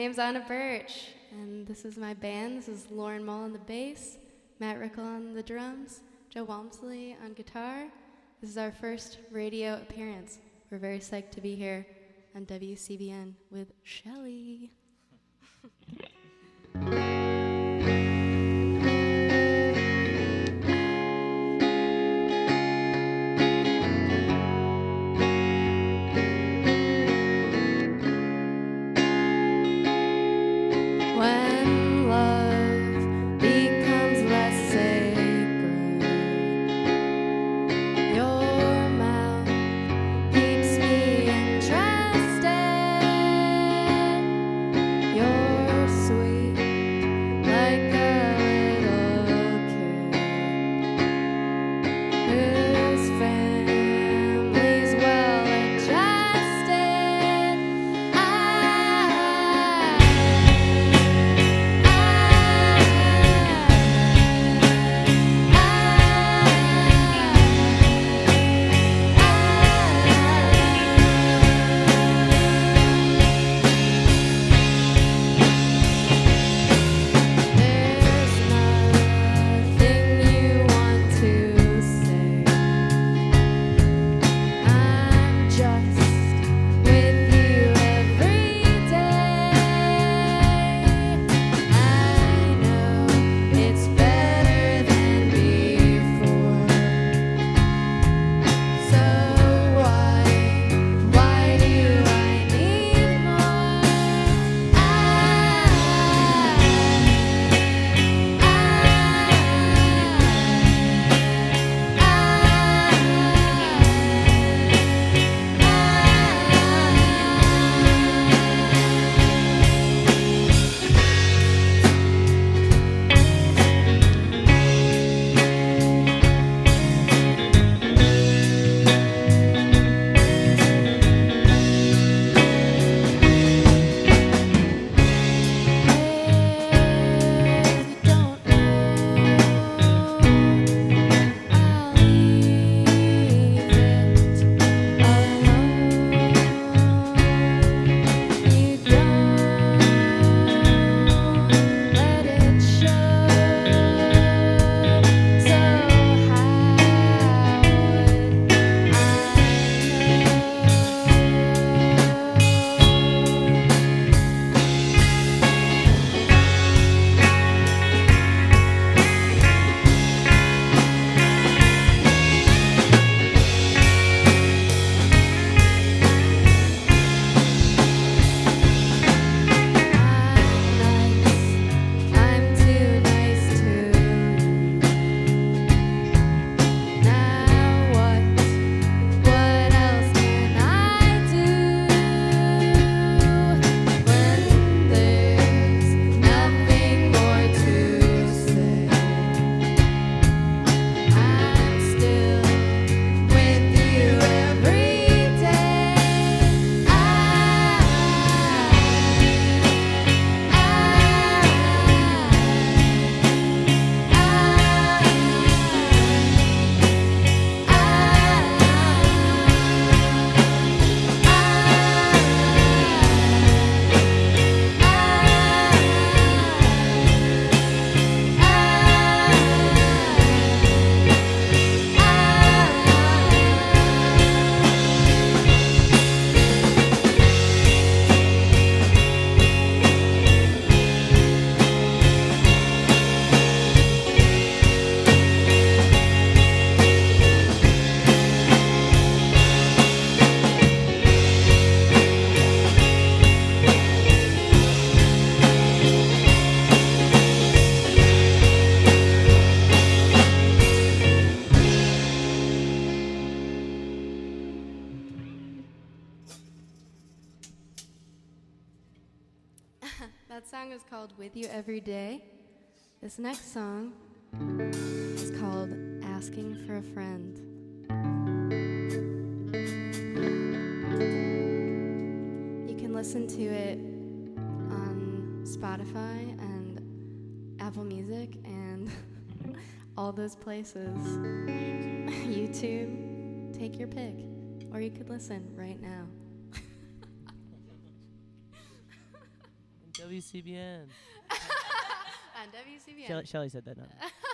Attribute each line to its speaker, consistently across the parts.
Speaker 1: My name's Anna Burch, and this is my band. This is Lauren Mull on the bass, Matt Rickle on the drums, Joe Walmsley on guitar. This is our first radio appearance. We're very psyched to be here on WCBN with Shelly. Day. This next song is called Asking for a Friend. You can listen to it on Spotify and Apple Music and all those places. YouTube. Take your pick. Or you could listen right now. WCBN.
Speaker 2: WCBN.
Speaker 1: Shelly, Shelly said that. Not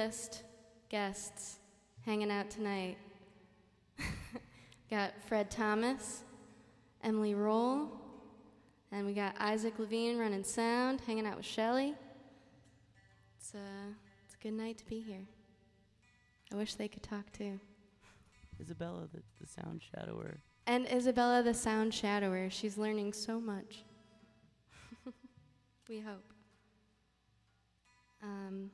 Speaker 2: A-list guests hanging out tonight. got Fred Thomas, Emily Roll, and we got Isaac Levine running sound, hanging out with Shelly. It's a, it's a good night to be here. I wish they could talk too.
Speaker 1: Isabella, the, the sound shadower.
Speaker 2: And Isabella, the sound shadower, she's learning so much. we hope. Um,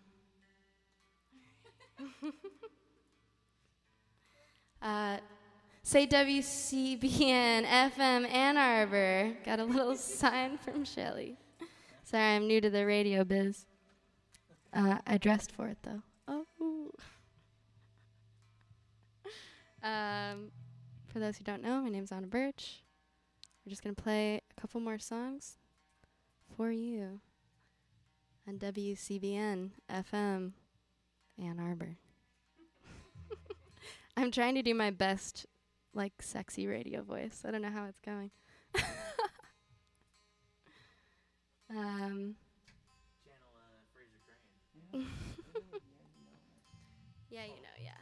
Speaker 2: uh, say WCBN FM Ann Arbor. Got a little sign from Shelly. Sorry, I'm new to the radio biz. Uh, I dressed for it though. Oh. Um, for those who don't know, my name's Anna Burch. We're just to play a couple more songs for you on WCBN FM Ann Arbor. I'm trying to do my best
Speaker 1: like sexy radio voice. I don't know how it's going. um, yeah, you know, yeah.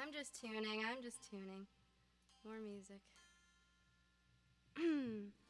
Speaker 1: I'm just tuning. I'm just tuning. More music.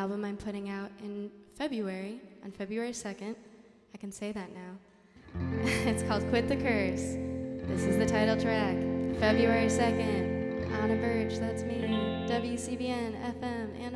Speaker 1: album I'm putting out in February, on February 2nd. I can say that now. it's called Quit the Curse. This is the title track, February 2nd. Anna Burch, that's me. WCBN FM Ann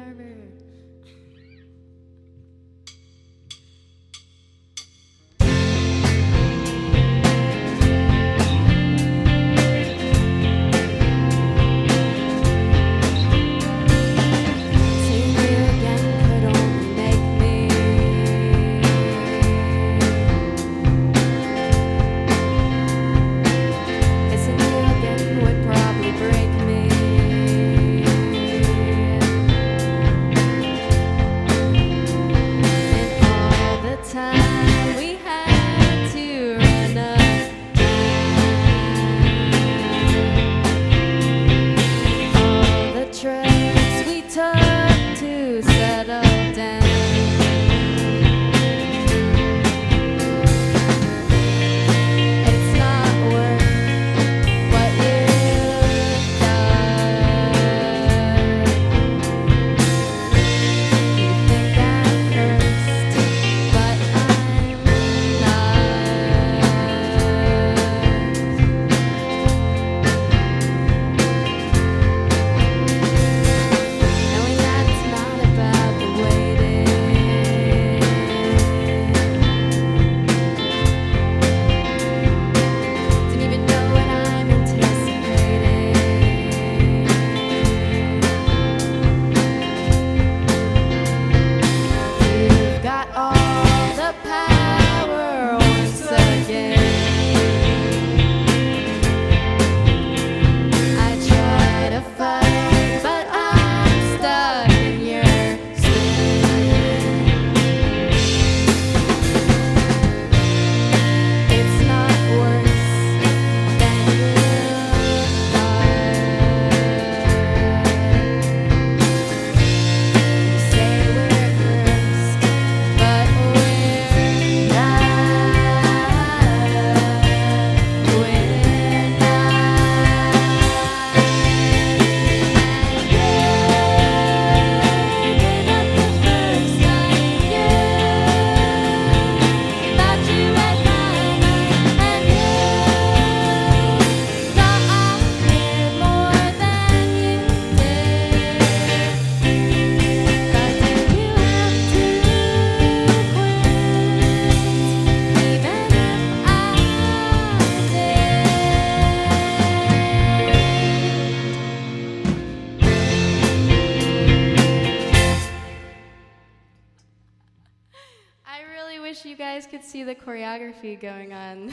Speaker 1: guys could see the choreography going on.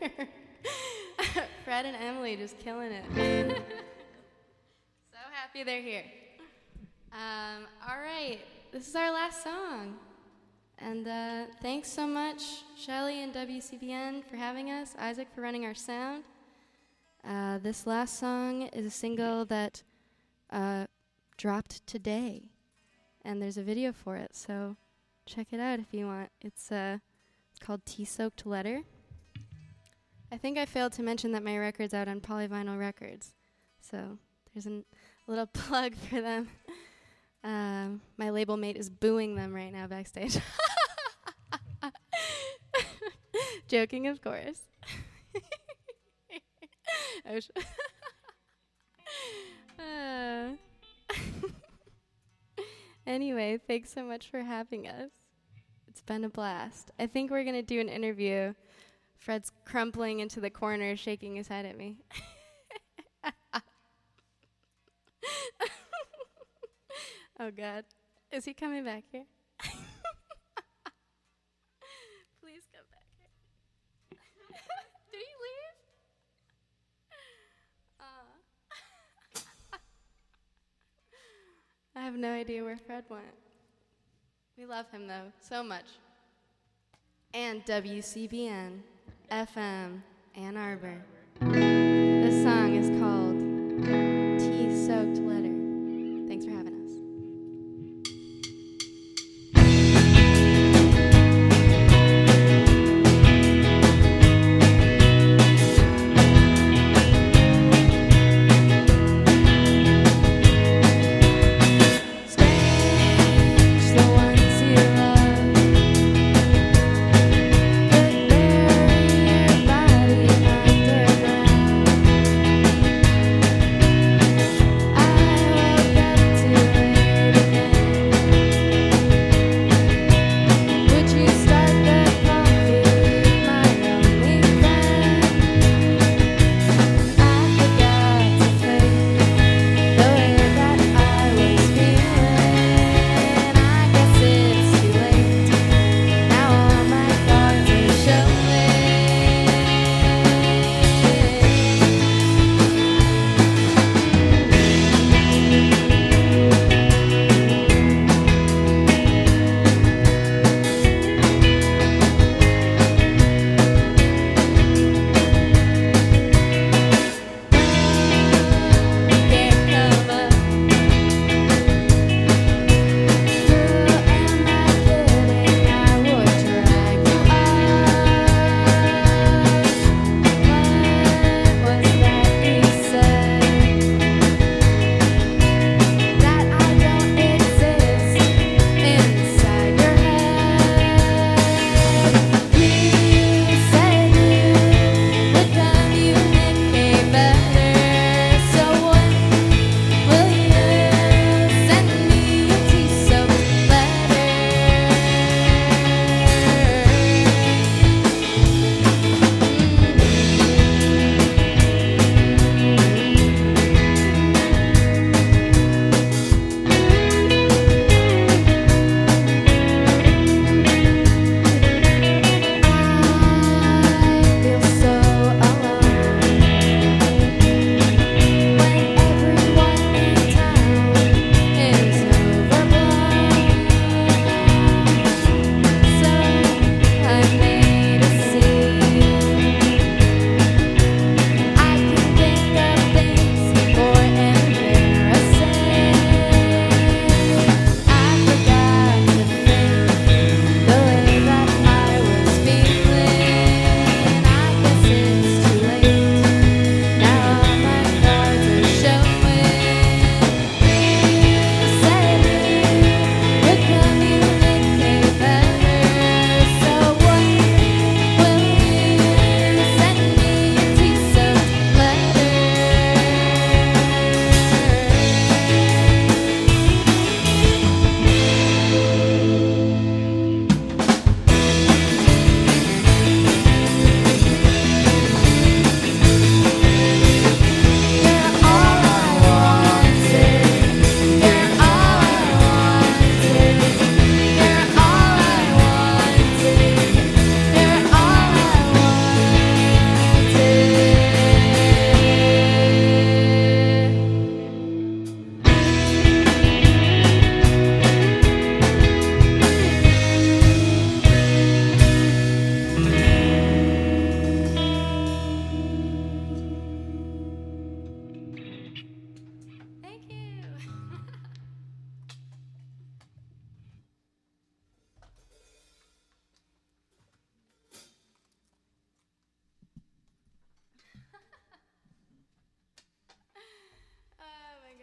Speaker 1: here. Fred and Emily just killing it. so happy they're here. Um, all right, this is our last song. And uh, thanks so much, Shelly and WCBN, for having us, Isaac for running our sound. Uh, this last song is a single that uh, dropped today, and there's a video for it, so check it out if you want. It's, uh, it's called Tea Soaked Letter. I think I failed to mention that my record's out on Polyvinyl Records, so there's a little plug for them. Um, my label mate is booing them right now backstage. Joking, of course. anyway, thanks so much for having us. It's been a blast. I think we're going to do an interview. Fred's crumpling into the corner, shaking his head at me. oh, God. Is he coming back here? Please come back here. Did he leave? Aw. I have no idea where Fred went. We love him, though, so much. And WCBN FM Ann Arbor. This song is called